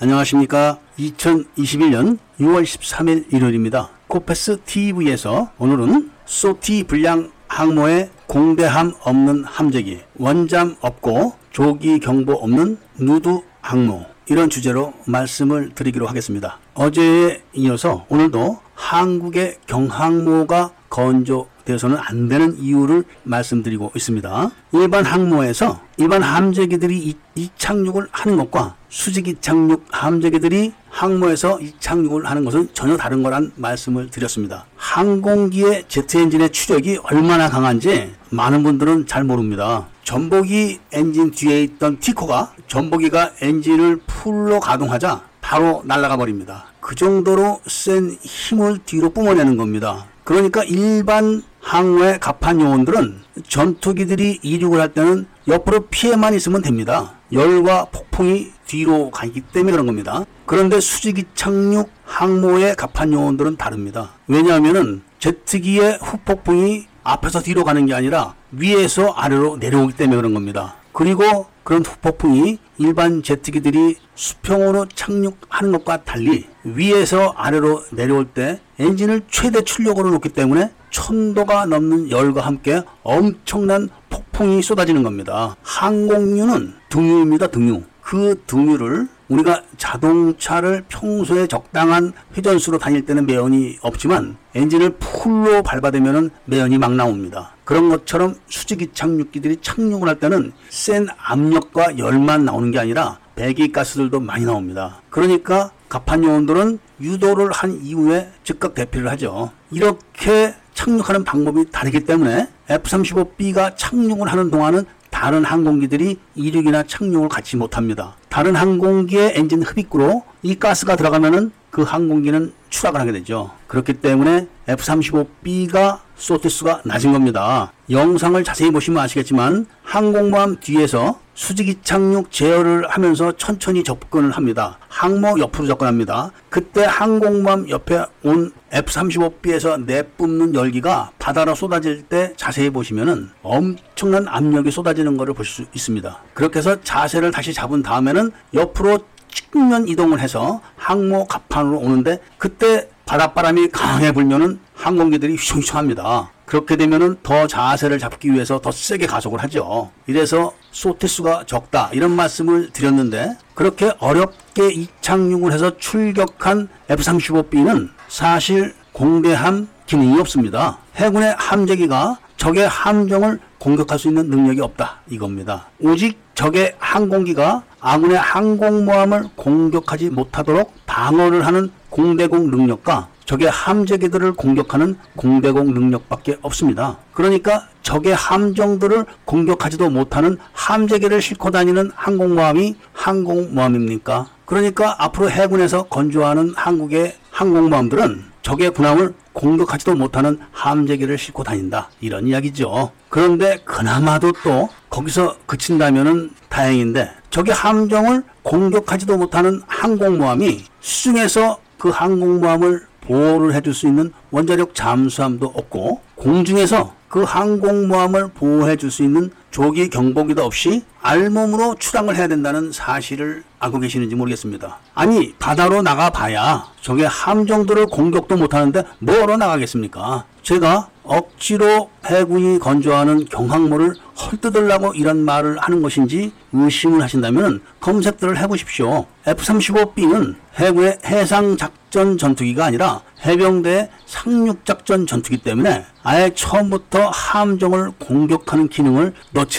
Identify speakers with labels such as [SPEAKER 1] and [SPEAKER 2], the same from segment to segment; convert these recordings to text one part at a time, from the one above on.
[SPEAKER 1] 안녕하십니까. 2021년 6월 13일 일요일입니다. 코페스 TV에서 오늘은 소티 불량 항모의 공대함 없는 함재기, 원잠 없고 조기 경보 없는 누드 항모 이런 주제로 말씀을 드리기로 하겠습니다. 어제에 이어서 오늘도 한국의 경항모가 건조 되어서는 안 되는 이유를 말씀드리고 있습니다. 일반 항모에서 일반 함재기들이 이착륙을 하는 것과 수직 이착륙 함재기들이 항모에서 이착륙을 하는 것은 전혀 다른 거란 말씀을 드렸습니다. 항공기의 제트 엔진의 추력이 얼마나 강한지 많은 분들은 잘 모릅니다. 점보기 엔진 뒤에 있던 티코가 점보기가 엔진을 풀로 가동하자 바로 날아가 버립니다. 그 정도로 센 힘을 뒤로 뿜어내는 겁니다. 그러니까 일반 항모의 갑판 요원들은 전투기들이 이륙을 할 때는 옆으로 피해만 있으면 됩니다. 열과 폭풍이 뒤로 가기 때문에 그런 겁니다. 그런데 수직 이착륙 항모의 갑판 요원들은 다릅니다. 왜냐하면은 제트기의 후폭풍이 앞에서 뒤로 가는 게 아니라 위에서 아래로 내려오기 때문에 그런 겁니다. 그리고 그런 후폭풍이 일반 제트기들이 수평으로 착륙하는 것과 달리 위에서 아래로 내려올 때 엔진을 최대 출력으로 놓기 때문에 천도가 넘는 열과 함께 엄청난 폭풍이 쏟아지는 겁니다. 항공유는 등유입니다, 등유. 그 등유를 우리가 자동차를 평소에 적당한 회전수로 다닐 때는 매연이 없지만 엔진을 풀로 밟아대면 매연이 막 나옵니다. 그런 것처럼 수직이 착륙기들이 착륙을 할 때는 센 압력과 열만 나오는 게 아니라 배기 가스들도 많이 나옵니다. 그러니까 갑판 요원들은 유도를 한 이후에 즉각 대피를 하죠. 이렇게 착륙하는 방법이 다르기 때문에 F-35B가 착륙을 하는 동안은 다른 항공기들이 이륙이나 착륙을 같이 못합니다. 다른 항공기의 엔진 흡입구로 이 가스가 들어가면은 그 항공기는 추락을 하게 되죠. 그렇기 때문에 F-35B가 소트수가 낮은 겁니다. 영상을 자세히 보시면 아시겠지만 항공모함 뒤에서 수직이 착륙 제어를 하면서 천천히 접근을 합니다. 항모 옆으로 접근합니다. 그때 항공모함 옆에 온 F-35B에서 내뿜는 열기가 바다로 쏟아질 때 자세히 보시면은 엄청난 압력이 쏟아지는 것을 보실 수 있습니다. 그렇게 해서 자세를 다시 잡은 다음에는 옆으로 측면 이동을 해서 항모 갑판으로 오는데 그때 바닷바람이 강하게 불면은 항공기들이 휘청휘청합니다. 그렇게 되면은 더 자세를 잡기 위해서 더 세게 가속을 하죠. 이래서 소태수가 적다 이런 말씀을 드렸는데 그렇게 어렵게 이착륙을 해서 출격한 F-35B는 사실 공대함 기능이 없습니다. 해군의 함재기가 적의 함정을 공격할 수 있는 능력이 없다 이겁니다. 오직 적의 항공기가 아군의 항공모함을 공격하지 못하도록 방어를 하는 공대공 능력과 적의 함재기들을 공격하는 공대공 능력밖에 없습니다. 그러니까 적의 함정들을 공격하지도 못하는 함재기를 싣고 다니는 항공모함이 항공모함입니까? 그러니까 앞으로 해군에서 건조하는 한국의 항공모함들은 적의 군함을 공격하지도 못하는 함재기를 싣고 다닌다. 이런 이야기죠. 그런데 그나마도 또 거기서 그친다면은 다행인데 적의 함정을 공격하지도 못하는 항공모함이 수중에서 그 항공모함을 보호를 해줄 수 있는 원자력 잠수함도 없고 공중에서 그 항공모함을 보호해 줄 수 있는 조기 경보기도 없이 알몸으로 출항을 해야 된다는 사실을 알고 계시는지 모르겠습니다. 아니 바다로 나가 봐야 적의 함정들을 공격도 못하는데 뭐로 나가겠습니까? 제가 억지로 해군이 건조하는 경항모를 헐뜯으려고 이런 말을 하는 것인지 의심을 하신다면 검색들을 해보십시오. F-35B는 해군의 해상작전 전투기가 아니라 해병대의 상륙작전 전투기 때문에 아예 처음부터 함정을 공격하는 기능을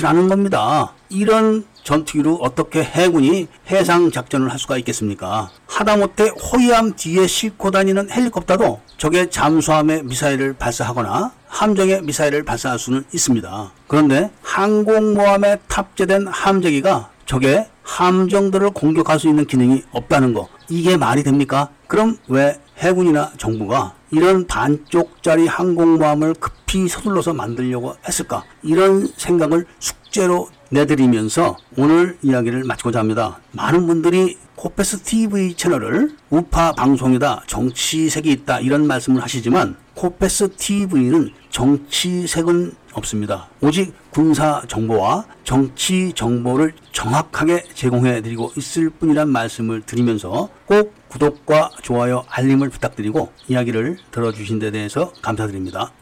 [SPEAKER 1] 않은 겁니다. 이런 전투기로 어떻게 해군이 해상 작전을 할 수가 있겠습니까? 하다못해 호위함 뒤에 싣고 다니는 헬리콥터도 적의 잠수함에 미사일을 발사하거나 함정에 미사일을 발사할 수는 있습니다. 그런데 항공모함에 탑재된 함재기가 적의 함정들을 공격할 수 있는 기능이 없다는 거 이게 말이 됩니까? 그럼 왜 해군이나 정부가 이런 반쪽짜리 항공모함을 급히 서둘러서 만들려고 했을까? 이런 생각을 숙제로 내드리면서 오늘 이야기를 마치고자 합니다. 많은 분들이 코페스 TV 채널을 우파 방송이다, 정치색이 있다 이런 말씀을 하시지만 코페스 TV는 정치색은 없습니다. 오직 군사 정보와 정치 정보를 정확하게 제공해 드리고 있을 뿐이란 말씀을 드리면서 꼭 구독과 좋아요, 알림을 부탁드리고 이야기를 들어주신 데 대해서 감사드립니다.